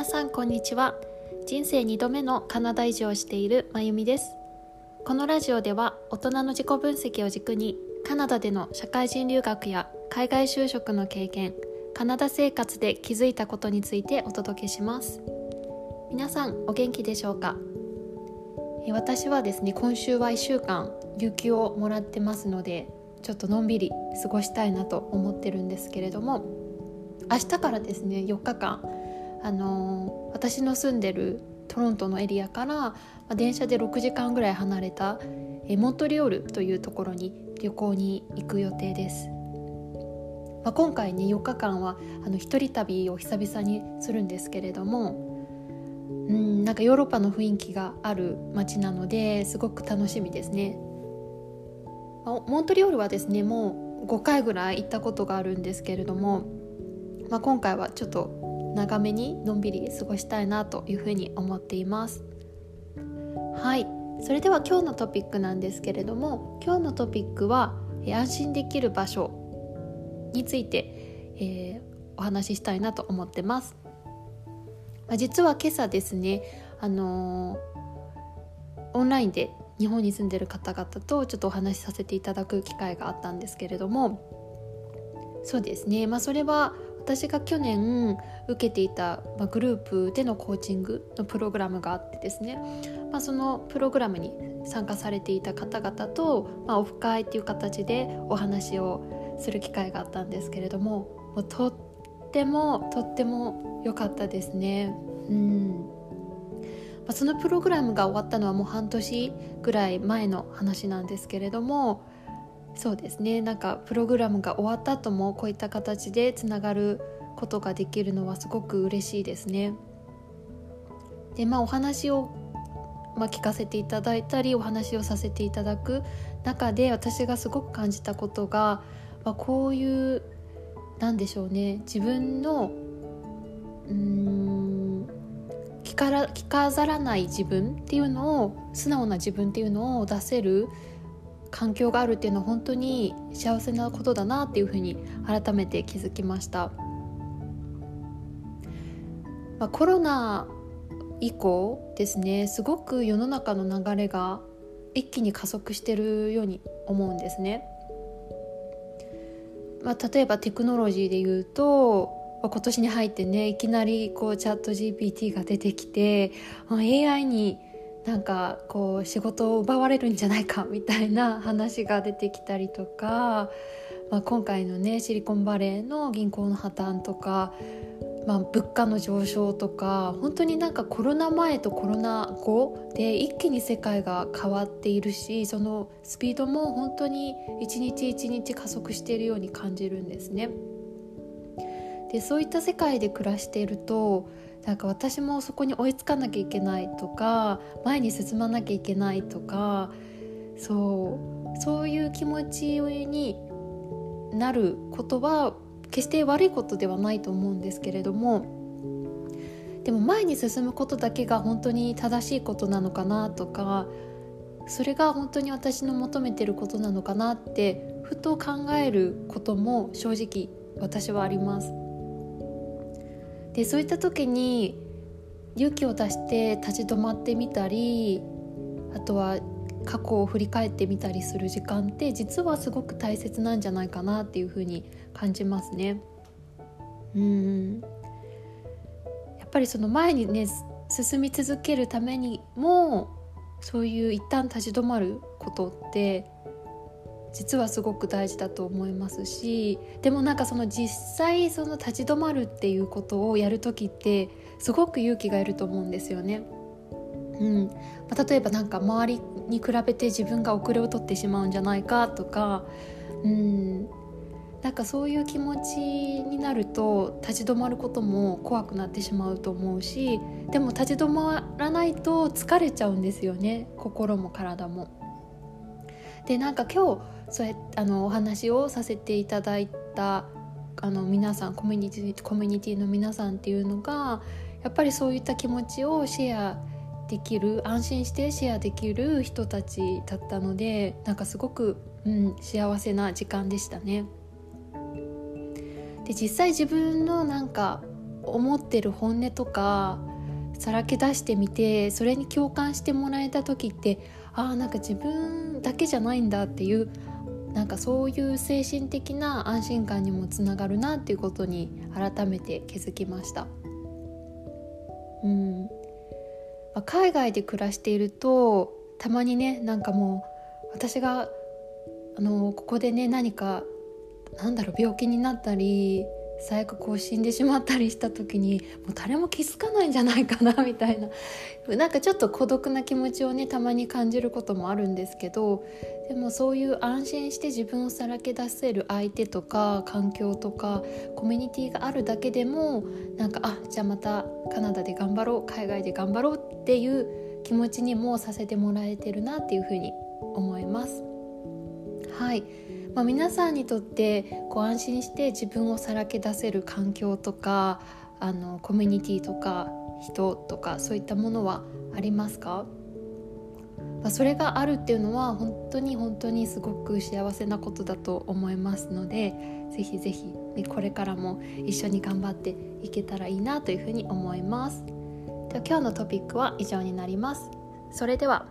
皆さんこんにちは。人生2度目のカナダ移住をしているまゆみです。このラジオでは大人の自己分析を軸にカナダでの社会人留学や海外就職の経験カナダ生活で気づいたことについてお届けします。皆さんお元気でしょうか？私はですね今週は1週間有給をもらってますのでちょっとのんびり過ごしたいなと思ってるんですけれども明日からですね4日間あの私の住んでるトロントのエリアから、電車で6時間ぐらい離れたえモントリオールというところに旅行に行く予定です。まあ、今回ね4日間はあの一人旅を久々にするんですけれどもうんなんかヨーロッパの雰囲気がある街なのですごく楽しみですね。モントリオールはですねもう5回ぐらい行ったことがあるんですけれども、まあ、今回はちょっと長めにのんびり過ごしたいなというふうに思っています。はい。それでは今日のトピックなんですけれども今日のトピックは安心できる場所について、えー、お話ししたいなと思ってます、まあ、実は今朝ですねあのー、オンラインで日本に住んでる方々とちょっとお話しさせていただく機会があったんですけれどもそうですね。まあそれは私が去年受けていた、まあ、グループでのコーチングのプログラムがあってですね、まあ、そのプログラムに参加されていた方々と、まあ、オフ会っていう形でお話をする機会があったんですけれどももうとってもとっても良かったですね。うん。まあ、そのプログラムが終わったのはもう半年ぐらい前の話なんですけれどもそうですね。なんかプログラムが終わった後もこういった形でつながることができるのはすごく嬉しいですね。でまあお話を、まあ、聞かせていただいたりお話をさせていただく中で私がすごく感じたことが、まあ、こういうなんでしょうね自分のうん着から着飾らない自分っていうのを素直な自分っていうのを出せる環境があるっていうのは本当に幸せなことだなっていうふうに改めて気づきました、まあ、コロナ以降ですねすごく世の中の流れが一気に加速してるように思うんですね、まあ、例えばテクノロジーで言うと今年に入ってねいきなりこうチャット GPT が出てきて AI になんかこう仕事を奪われるんじゃないかみたいな話が出てきたりとか、まあ、今回のねシリコンバレーの銀行の破綻とか、まあ、物価の上昇とか本当になんかコロナ前とコロナ後で一気に世界が変わっているしそのスピードも本当に一日一日加速しているように感じるんですね。でそういった世界で暮らしているとなんか私もそこに追いつかなきゃいけないとか前に進まなきゃいけないとかそうそういう気持ちになることは決して悪いことではないと思うんですけれどもでも前に進むことだけが本当に正しいことなのかなとかそれが本当に私の求めてることなのかなってふと考えることも正直私はあります。でそういった時に勇気を出して立ち止まってみたりあとは過去を振り返ってみたりする時間って実はすごく大切なんじゃないかなっていうふうに感じますね。うんやっぱりその前にね進み続けるためにもそういう一旦立ち止まることって実はすごく大事だと思いますしでもなんかその実際その立ち止まるっていうことをやる時ってすごく勇気がいると思うんですよね。うんまあ、例えばなんか周りに比べて自分が遅れを取ってしまうんじゃないかとか、うん、なんかそういう気持ちになると立ち止まることも怖くなってしまうと思うしでも立ち止まらないと疲れちゃうんですよね心も体も。でなんか今日そうやあのお話をさせていただいたあの皆さんコミュニティコミュニティの皆さんっていうのがやっぱりそういった気持ちをシェアできる安心してシェアできる人たちだったのでなんかすごく、うん、幸せな時間でしたね。で実際自分のなんか思ってる本音とかさらけ出してみてそれに共感してもらえた時ってああんか自分だけじゃないんだっていうなんかそういう精神的な安心感にもつながるなっていうことに改めて気づきました。うんまあ、海外で暮らしているとたまにねなんかもう私があのここでね何かなんだろう病気になったり最悪こう死んでしまったりした時にもう誰も気づかないんじゃないかなみたいな なんかちょっと孤独な気持ちをねたまに感じることもあるんですけどでもそういう安心して自分をさらけ出せる相手とか環境とかコミュニティがあるだけでもなんかあじゃあまたカナダで頑張ろう海外で頑張ろうっていう気持ちにもさせてもらえてるなっていうふうに思います。はいまあ、皆さんにとってこう安心して自分をさらけ出せる環境とかあのコミュニティとか人とかそういったものはありますか、まあ、それがあるっていうのは本当に本当にすごく幸せなことだと思いますのでぜひぜひ、ね、これからも一緒に頑張っていけたらいいなというふうに思います。では今日のトピックは以上になります。それでは。